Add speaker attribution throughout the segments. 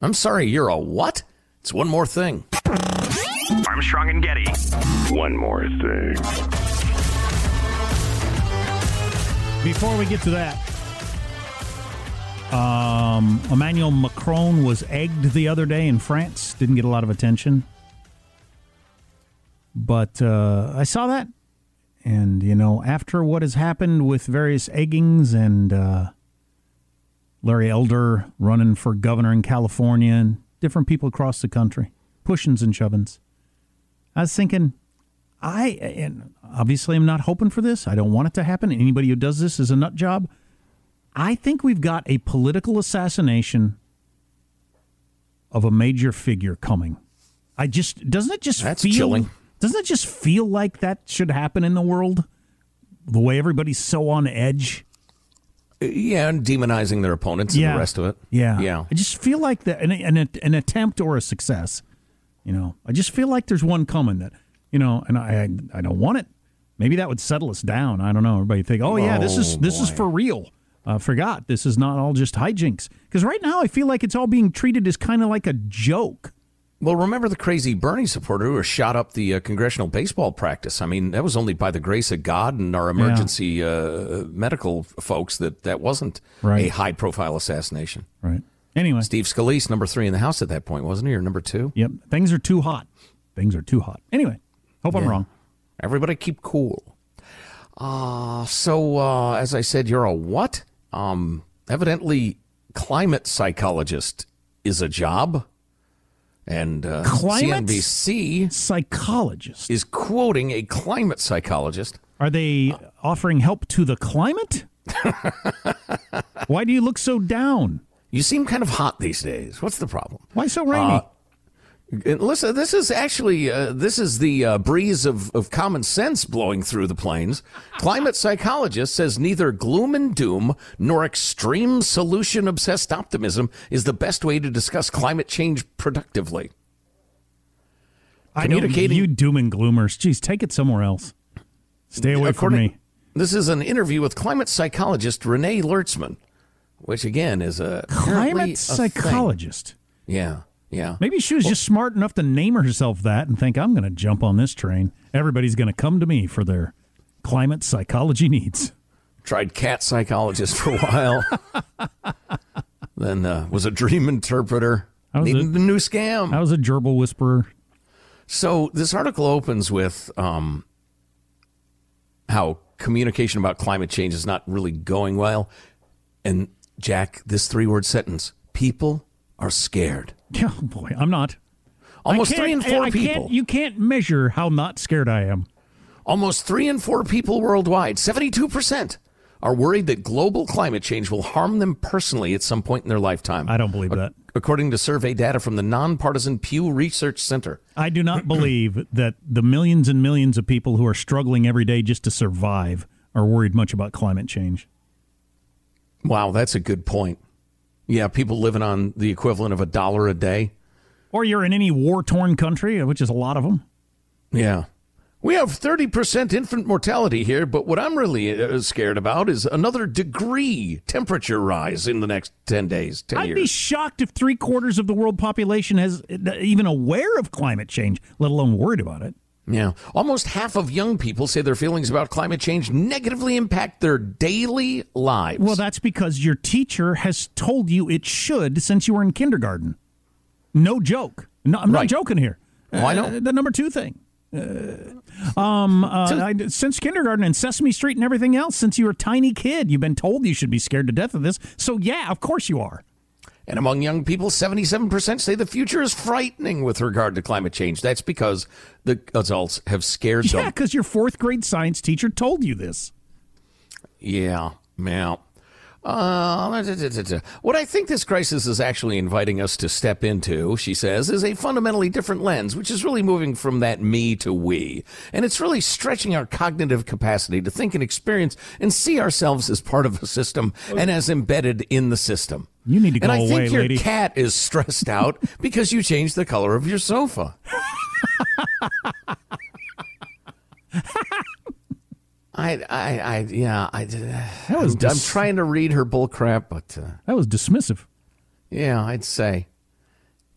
Speaker 1: I'm sorry, you're a what? It's one more thing.
Speaker 2: Armstrong and Getty.
Speaker 3: One more thing.
Speaker 4: Before we get to that, um, Emmanuel Macron was egged the other day in France. Didn't get a lot of attention. But uh, I saw that. And, you know, after what has happened with various eggings and uh, Larry Elder running for governor in California and different people across the country, pushings and shovings, I was thinking, I and obviously I'm not hoping for this. I don't want it to happen. Anybody who does this is a nut job. I think we've got a political assassination of a major figure coming. I just doesn't it just
Speaker 1: That's
Speaker 4: feel
Speaker 1: chilling.
Speaker 4: doesn't it just feel like that should happen in the world? The way everybody's so on edge.
Speaker 1: Yeah, and demonizing their opponents and
Speaker 4: Yeah.
Speaker 1: the rest of it.
Speaker 4: Yeah,
Speaker 1: Yeah.
Speaker 4: I just feel like that an, an an attempt or a success. You know, I just feel like there's one coming that you know, and I I don't want it. Maybe that would settle us down. I don't know. Everybody think, oh yeah, this is
Speaker 1: Oh,
Speaker 4: this is for real. Uh, forgot this is not all just hijinks. Because right now I feel like it's all being treated as kind of like a joke.
Speaker 1: Well, remember the crazy Bernie supporter who shot up the uh, congressional baseball practice? I mean, that was only by the grace of God and our emergency uh, medical folks that that wasn't
Speaker 4: Right.
Speaker 1: a high profile assassination.
Speaker 4: Right. Anyway,
Speaker 1: Steve Scalise, number three in the House at that point, wasn't he? Or number two?
Speaker 4: yep, things are too hot. Things are too hot. Anyway, hope I'm wrong.
Speaker 1: Everybody keep cool. Uh, so, uh, as I said, you're a what? Um, evidently, climate psychologist is a job. And uh,
Speaker 4: Climate
Speaker 1: CNBC
Speaker 4: Psychologist.
Speaker 1: is quoting a climate psychologist.
Speaker 4: Are they offering help to the climate? Why do you look so down?
Speaker 1: You seem kind of hot these days. What's the problem?
Speaker 4: Why so rainy?
Speaker 1: Uh, And listen, this is actually uh, this is the uh, breeze of, of common sense blowing through the plains. Climate psychologist says neither gloom and doom nor extreme solution obsessed optimism is the best way to discuss climate change productively.
Speaker 4: I don't. You doom and gloomers. Jeez, take it somewhere else. Stay away from me.
Speaker 1: This is an interview with climate psychologist Renee Lertzman, which again is a a
Speaker 4: Climate psychologist.
Speaker 1: Yeah, yeah.
Speaker 4: Maybe she was just smart enough to name herself that and think, I'm going to jump on this train. Everybody's going to come to me for their climate psychology needs.
Speaker 1: tried cat psychologist for a while. then uh, was a dream interpreter.
Speaker 4: I was
Speaker 1: Needed
Speaker 4: a-
Speaker 1: a new scam.
Speaker 4: I was a gerbil whisperer.
Speaker 1: So this article opens with um, how communication about climate change is not really going well, and Jack, this three-word sentence: people are scared.
Speaker 4: Oh boy, I'm not.
Speaker 1: Almost three in four
Speaker 4: I
Speaker 1: people.
Speaker 4: Can't, you can't measure how not scared I am.
Speaker 1: Almost three in four people worldwide, 72%, are worried that global climate change will harm them personally at some point in their lifetime.
Speaker 4: I don't believe that.
Speaker 1: According to survey data from the nonpartisan Pew Research Center.
Speaker 4: I do not believe that the millions and millions of people who are struggling every day just to survive are worried much about climate change.
Speaker 1: Wow, that's a good point. Yeah, people living on the equivalent of a dollar a day.
Speaker 4: Or you're in any war torn country, which is a lot of them.
Speaker 1: Yeah. We have 30% infant mortality here, but what I'm really uh, scared about is another degree temperature rise in the next 10 days, 10
Speaker 4: I'd
Speaker 1: years.
Speaker 4: be shocked if three quarters of the world population is even aware of climate change, let alone worried about it.
Speaker 1: Yeah. Almost half of young people say their feelings about climate change negatively impact their daily lives.
Speaker 4: Well, that's because your teacher has told you it should since you were in kindergarten. No joke. No, I'm not joking here.
Speaker 1: Oh, I know.
Speaker 4: Uh, the number two thing. Uh, um, uh, I, since kindergarten and Sesame Street and everything else, since you were a tiny kid, you've been told you should be scared to death of this. So, yeah, of course you are.
Speaker 1: And among young people, 77% say the future is frightening with regard to climate change. That's because the adults have scared them.
Speaker 4: Yeah, because your fourth grade science teacher told you this.
Speaker 1: Yeah, yeah. Uh, what I think this crisis is actually inviting us to step into, she says, is a fundamentally different lens, which is really moving from that me to we. And it's really stretching our cognitive capacity to think and experience and see ourselves as part of a system and as embedded in the system.
Speaker 4: You need to go away, lady.
Speaker 1: and I think your
Speaker 4: lady.
Speaker 1: cat is stressed out because you changed the color of your sofa. I, I, I, yeah, I,
Speaker 4: That was
Speaker 1: I'm,
Speaker 4: dis-
Speaker 1: I'm trying to read her bull crap, but uh,
Speaker 4: That was dismissive.
Speaker 1: yeah, I'd say,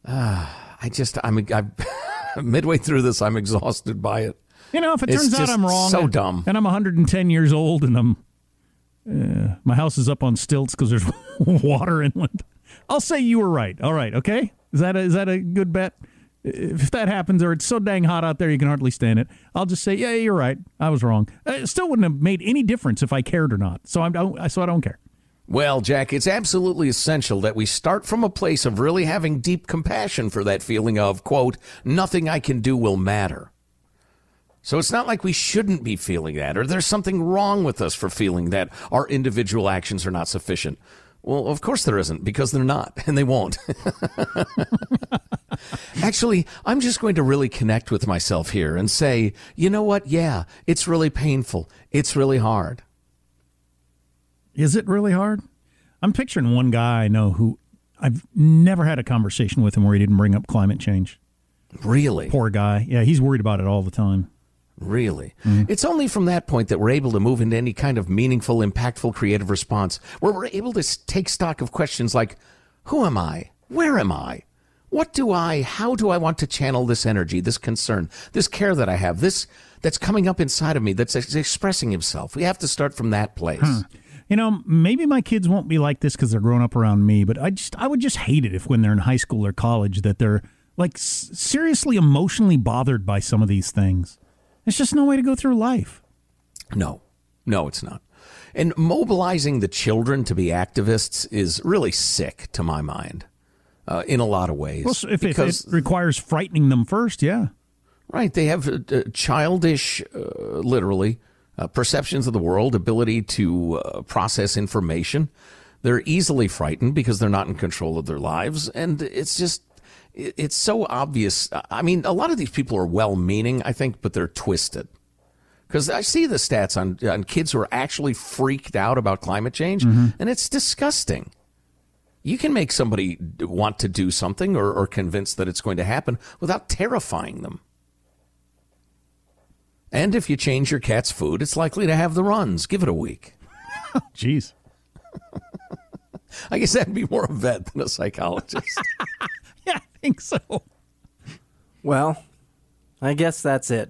Speaker 1: uh, I just, I'm, I'm midway through this, I'm exhausted by it.
Speaker 4: You know, if it
Speaker 1: It's
Speaker 4: turns out I'm wrong,
Speaker 1: so
Speaker 4: and-
Speaker 1: dumb.
Speaker 4: and I'm 110 years old, and I'm uh, my house is up on stilts because there's water inland, I'll say you were right. All right, okay? Is that a, is that a good bet? If that happens, or it's so dang hot out there you can hardly stand it, I'll just say, yeah, you're right. I was wrong. Uh, It still wouldn't have made any difference if I cared or not. So I'm don't, so I don't care.
Speaker 1: Well, Jack, it's absolutely essential that we start from a place of really having deep compassion for that feeling of, quote, nothing I can do will matter. So it's not like we shouldn't be feeling that, or there's something wrong with us for feeling that our individual actions are not sufficient. Well, of course there isn't, because they're not, and they won't. Actually, I'm just going to really connect with myself here and say, you know what? Yeah, it's really painful. It's really hard.
Speaker 4: Is it really hard? I'm picturing one guy I know who I've never had a conversation with him where he didn't bring up climate change.
Speaker 1: Really?
Speaker 4: Poor guy. Yeah, he's worried about it all the time.
Speaker 1: Really? Mm-hmm. It's only from that point that we're able to move into any kind of meaningful, impactful, creative response where we're able to take stock of questions like Who am I? Where am I? What do I, how do I want to channel this energy, this concern, this care that I have, this that's coming up inside of me that's ex- expressing himself? We have to start from that place.
Speaker 4: You know, maybe my kids won't be like this because they're growing up around me, but I just I would just hate it if when they're in high school or college that they're like s- seriously emotionally bothered by some of these things. It's just no way to go through life.
Speaker 1: No, no, it's not. And mobilizing the children to be activists is really sick to my mind uh, in a lot of ways.
Speaker 4: Well, so if, if
Speaker 1: because
Speaker 4: it requires frightening them first, yeah.
Speaker 1: Right. They have uh, uh, childish, uh, literally, uh, perceptions of the world, ability to uh, process information. They're easily frightened because they're not in control of their lives. And it's just, it's so obvious. I mean, a lot of these people are well meaning, I think, but they're twisted. Because I see the stats on, on kids who are actually freaked out about climate change, mm-hmm. and it's disgusting. You can make somebody want to do something or, or convince that it's going to happen without terrifying them. And if you change your cat's food, it's likely to have the runs. Give it a week.
Speaker 4: Jeez.
Speaker 1: I guess that'd be more a vet than a psychologist.
Speaker 4: Think so.
Speaker 5: Well, I guess that's it.